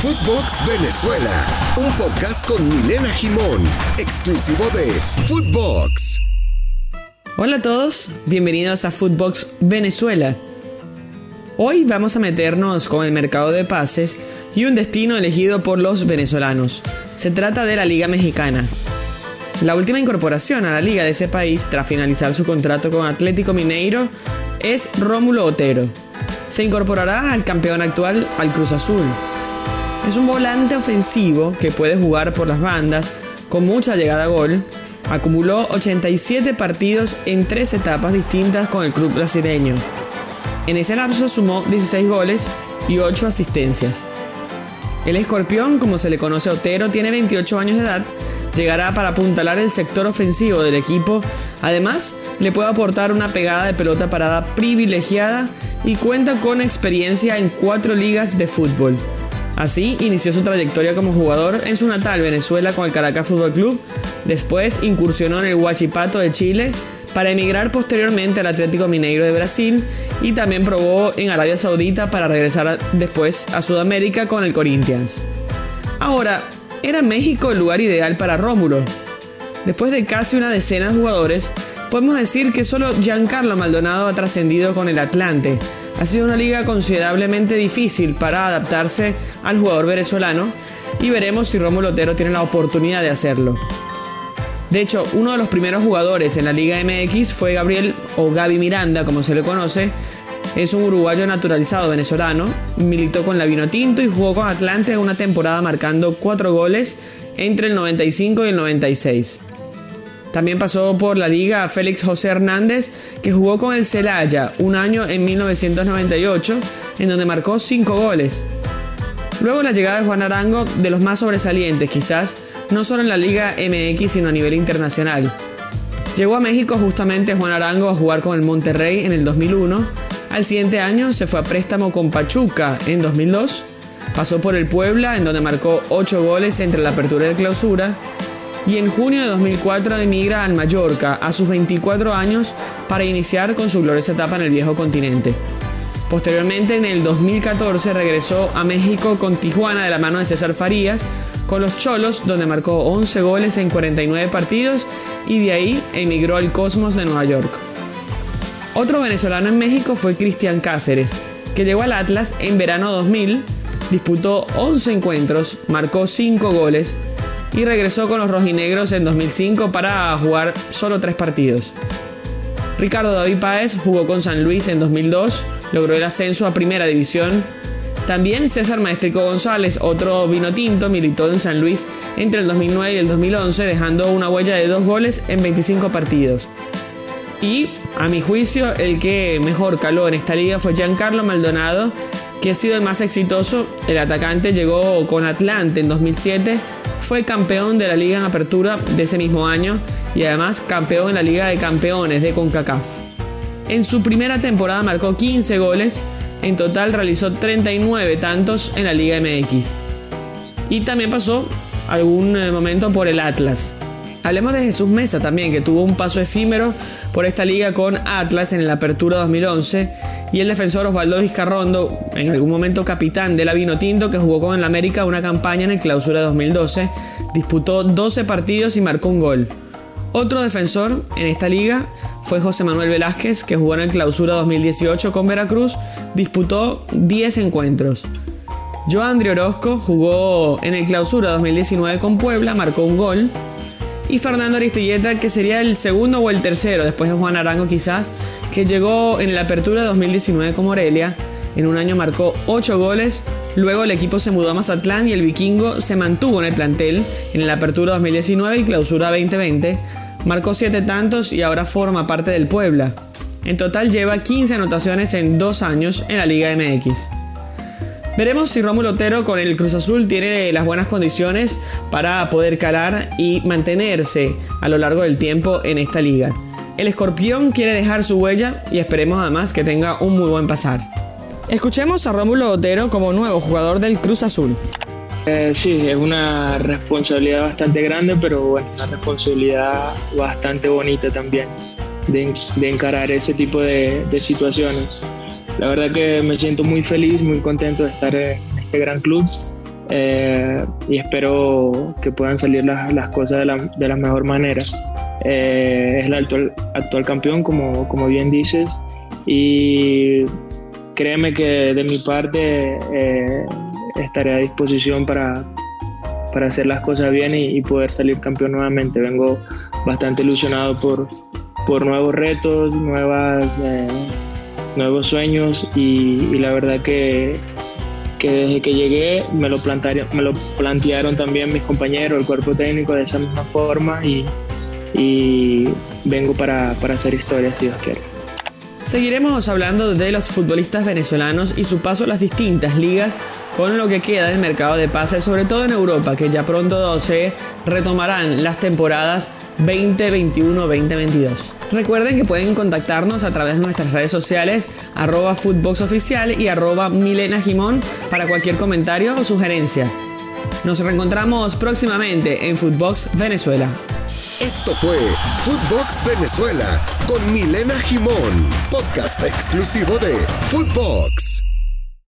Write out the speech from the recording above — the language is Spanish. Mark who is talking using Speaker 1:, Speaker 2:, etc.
Speaker 1: Footbox Venezuela, un podcast con Milena Jimón, exclusivo de Footbox.
Speaker 2: Hola a todos, bienvenidos a Footbox Venezuela. Hoy vamos a meternos con el mercado de pases y un destino elegido por los venezolanos. Se trata de la Liga Mexicana. La última incorporación a la liga de ese país tras finalizar su contrato con Atlético Mineiro es Rómulo Otero. Se incorporará al campeón actual al Cruz Azul. Es un volante ofensivo que puede jugar por las bandas con mucha llegada a gol. Acumuló 87 partidos en tres etapas distintas con el club brasileño. En ese lapso sumó 16 goles y 8 asistencias. El escorpión, como se le conoce a Otero, tiene 28 años de edad, llegará para apuntalar el sector ofensivo del equipo. Además, le puede aportar una pegada de pelota parada privilegiada y cuenta con experiencia en cuatro ligas de fútbol. Así inició su trayectoria como jugador en su natal Venezuela con el Caracas Fútbol Club, después incursionó en el Huachipato de Chile para emigrar posteriormente al Atlético Mineiro de Brasil y también probó en Arabia Saudita para regresar después a Sudamérica con el Corinthians. Ahora, ¿era México el lugar ideal para Rómulo? Después de casi una decena de jugadores, podemos decir que solo Giancarlo Maldonado ha trascendido con el Atlante, ha sido una liga considerablemente difícil para adaptarse al jugador venezolano y veremos si Rómulo Otero tiene la oportunidad de hacerlo. De hecho, uno de los primeros jugadores en la Liga MX fue Gabriel o Gaby Miranda, como se le conoce. Es un uruguayo naturalizado venezolano, militó con la Vinotinto y jugó con Atlante una temporada marcando 4 goles entre el 95 y el 96. También pasó por la liga Félix José Hernández, que jugó con el Celaya un año en 1998, en donde marcó 5 goles. Luego la llegada de Juan Arango, de los más sobresalientes quizás, no solo en la Liga MX, sino a nivel internacional. Llegó a México justamente Juan Arango a jugar con el Monterrey en el 2001. Al siguiente año se fue a préstamo con Pachuca en 2002. Pasó por el Puebla, en donde marcó 8 goles entre la apertura y la clausura y en junio de 2004 emigra al Mallorca a sus 24 años para iniciar con su gloriosa etapa en el viejo continente. Posteriormente, en el 2014, regresó a México con Tijuana de la mano de César Farías, con los Cholos, donde marcó 11 goles en 49 partidos y de ahí emigró al Cosmos de Nueva York. Otro venezolano en México fue Cristian Cáceres, que llegó al Atlas en verano 2000, disputó 11 encuentros, marcó 5 goles, y regresó con los rojinegros en 2005 para jugar solo tres partidos. Ricardo David Páez jugó con San Luis en 2002, logró el ascenso a Primera División. También César Maestrico González, otro vino tinto, militó en San Luis entre el 2009 y el 2011, dejando una huella de dos goles en 25 partidos. Y, a mi juicio, el que mejor caló en esta liga fue Giancarlo Maldonado, que ha sido el más exitoso. El atacante llegó con Atlante en 2007 fue campeón de la liga en apertura de ese mismo año y además campeón en la liga de campeones de CONCACAF. En su primera temporada marcó 15 goles, en total realizó 39 tantos en la Liga MX. Y también pasó algún eh, momento por el Atlas. Hablemos de Jesús Mesa también, que tuvo un paso efímero por esta liga con Atlas en la Apertura 2011 y el defensor Osvaldo Vizcarrondo, en algún momento capitán de la Tinto, que jugó con el América una campaña en el Clausura 2012, disputó 12 partidos y marcó un gol. Otro defensor en esta liga fue José Manuel Velázquez, que jugó en el Clausura 2018 con Veracruz, disputó 10 encuentros. Joandri Orozco jugó en el Clausura 2019 con Puebla, marcó un gol y Fernando Aristilleta, que sería el segundo o el tercero, después de Juan Arango quizás, que llegó en la apertura 2019 con Morelia. En un año marcó 8 goles, luego el equipo se mudó a Mazatlán y el vikingo se mantuvo en el plantel en la apertura 2019 y clausura 2020. Marcó 7 tantos y ahora forma parte del Puebla. En total lleva 15 anotaciones en 2 años en la Liga MX. Veremos si Rómulo Otero con el Cruz Azul tiene las buenas condiciones para poder calar y mantenerse a lo largo del tiempo en esta liga. El escorpión quiere dejar su huella y esperemos además que tenga un muy buen pasar. Escuchemos a Rómulo Otero como nuevo jugador del Cruz Azul.
Speaker 3: Eh, sí, es una responsabilidad bastante grande, pero bueno, una responsabilidad bastante bonita también de, encarar ese tipo de situaciones. La verdad que me siento muy feliz, muy contento de estar en este gran club. eh, y espero que puedan salir las, las cosas de la, de la, mejor manera. Eh, es el actual, actual campeón, como, como bien dices, y créeme que de mi parte eh, estaré a disposición para, para hacer las cosas bien y, y, poder salir campeón nuevamente. Vengo bastante ilusionado por, por nuevos retos, nuevas, eh, nuevos sueños y, y la verdad que que desde que llegué me lo, me lo plantearon también mis compañeros, el cuerpo técnico de esa misma forma y, y vengo para, para hacer historia si Dios quiere.
Speaker 2: Seguiremos hablando de los futbolistas venezolanos y su paso a las distintas ligas con lo que queda del mercado de pases, sobre todo en Europa, que ya pronto se retomarán las temporadas 2021-2022. Recuerden que pueden contactarnos a través de nuestras redes sociales, arroba Oficial y arroba Milena Jimón para cualquier comentario o sugerencia. Nos reencontramos próximamente en Footbox Venezuela.
Speaker 1: Esto fue Footbox Venezuela con Milena Jimón, podcast exclusivo de Footbox.